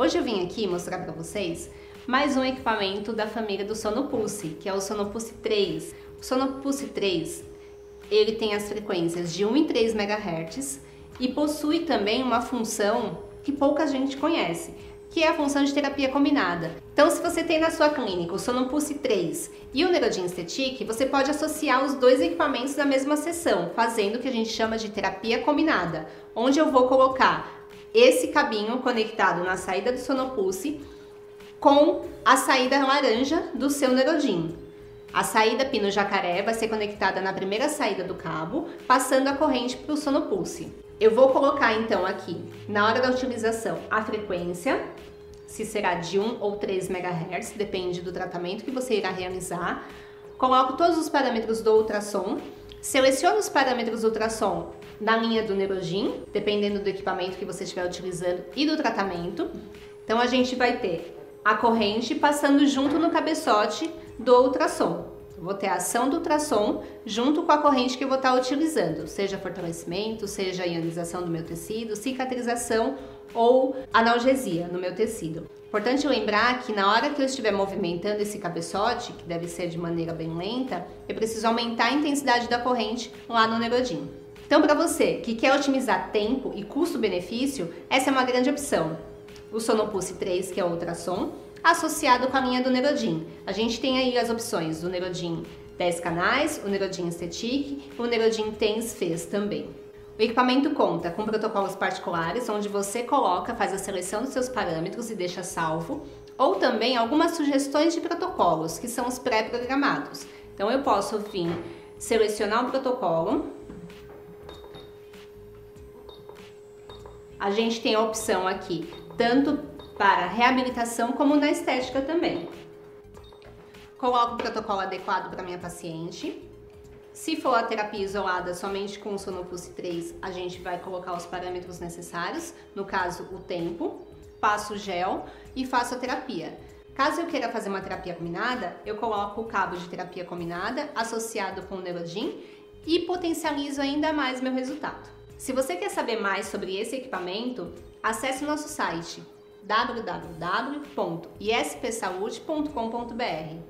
Hoje eu vim aqui mostrar para vocês mais um equipamento da família do Sonopulse, que é o Sonopulse 3. O Sonopulse 3, ele tem as frequências de 1 em 3 MHz e possui também uma função que pouca gente conhece, que é a função de terapia combinada. Então, se você tem na sua clínica o Sonopulse 3 e o Neurodin Estetic, você pode associar os dois equipamentos na mesma sessão, fazendo o que a gente chama de terapia combinada, onde eu vou colocar esse cabinho conectado na saída do Sonopulse com a saída laranja do seu Neurodin. A saída pino jacaré vai ser conectada na primeira saída do cabo, passando a corrente para o Sonopulse. Eu vou colocar então aqui, na hora da utilização, a frequência, se será de 1 ou 3 MHz, depende do tratamento que você irá realizar. Coloco todos os parâmetros do ultrassom, seleciono os parâmetros do ultrassom na linha do Neurogin, dependendo do equipamento que você estiver utilizando e do tratamento. Então a gente vai ter a corrente passando junto no cabeçote do ultrassom. Vou ter a ação do ultrassom junto com a corrente que eu vou estar utilizando, seja fortalecimento, seja ionização do meu tecido, cicatrização ou analgesia no meu tecido. Importante lembrar que na hora que eu estiver movimentando esse cabeçote, que deve ser de maneira bem lenta, eu preciso aumentar a intensidade da corrente lá no Neurodin. Então, para você que quer otimizar tempo e custo-benefício, essa é uma grande opção. O Sonopulse 3, que é o ultrassom, associado com a linha do Neurodin. A gente tem aí as opções do Neurodin 10 canais, o Neurodin Estetic, o Neurodin Tens Fez também. O equipamento conta com protocolos particulares, onde você coloca, faz a seleção dos seus parâmetros e deixa salvo, ou também algumas sugestões de protocolos, que são os pré-programados. Então eu posso vir selecionar o protocolo, a gente tem a opção aqui tanto para reabilitação como na estética também. Coloco o protocolo adequado para minha paciente. Se for a terapia isolada somente com o Sonopulse 3, a gente vai colocar os parâmetros necessários, no caso o tempo, passo o gel e faço a terapia. Caso eu queira fazer uma terapia combinada, eu coloco o cabo de terapia combinada associado com o Neurodin e potencializo ainda mais meu resultado. Se você quer saber mais sobre esse equipamento, acesse o nosso site www.ispsaude.com.br.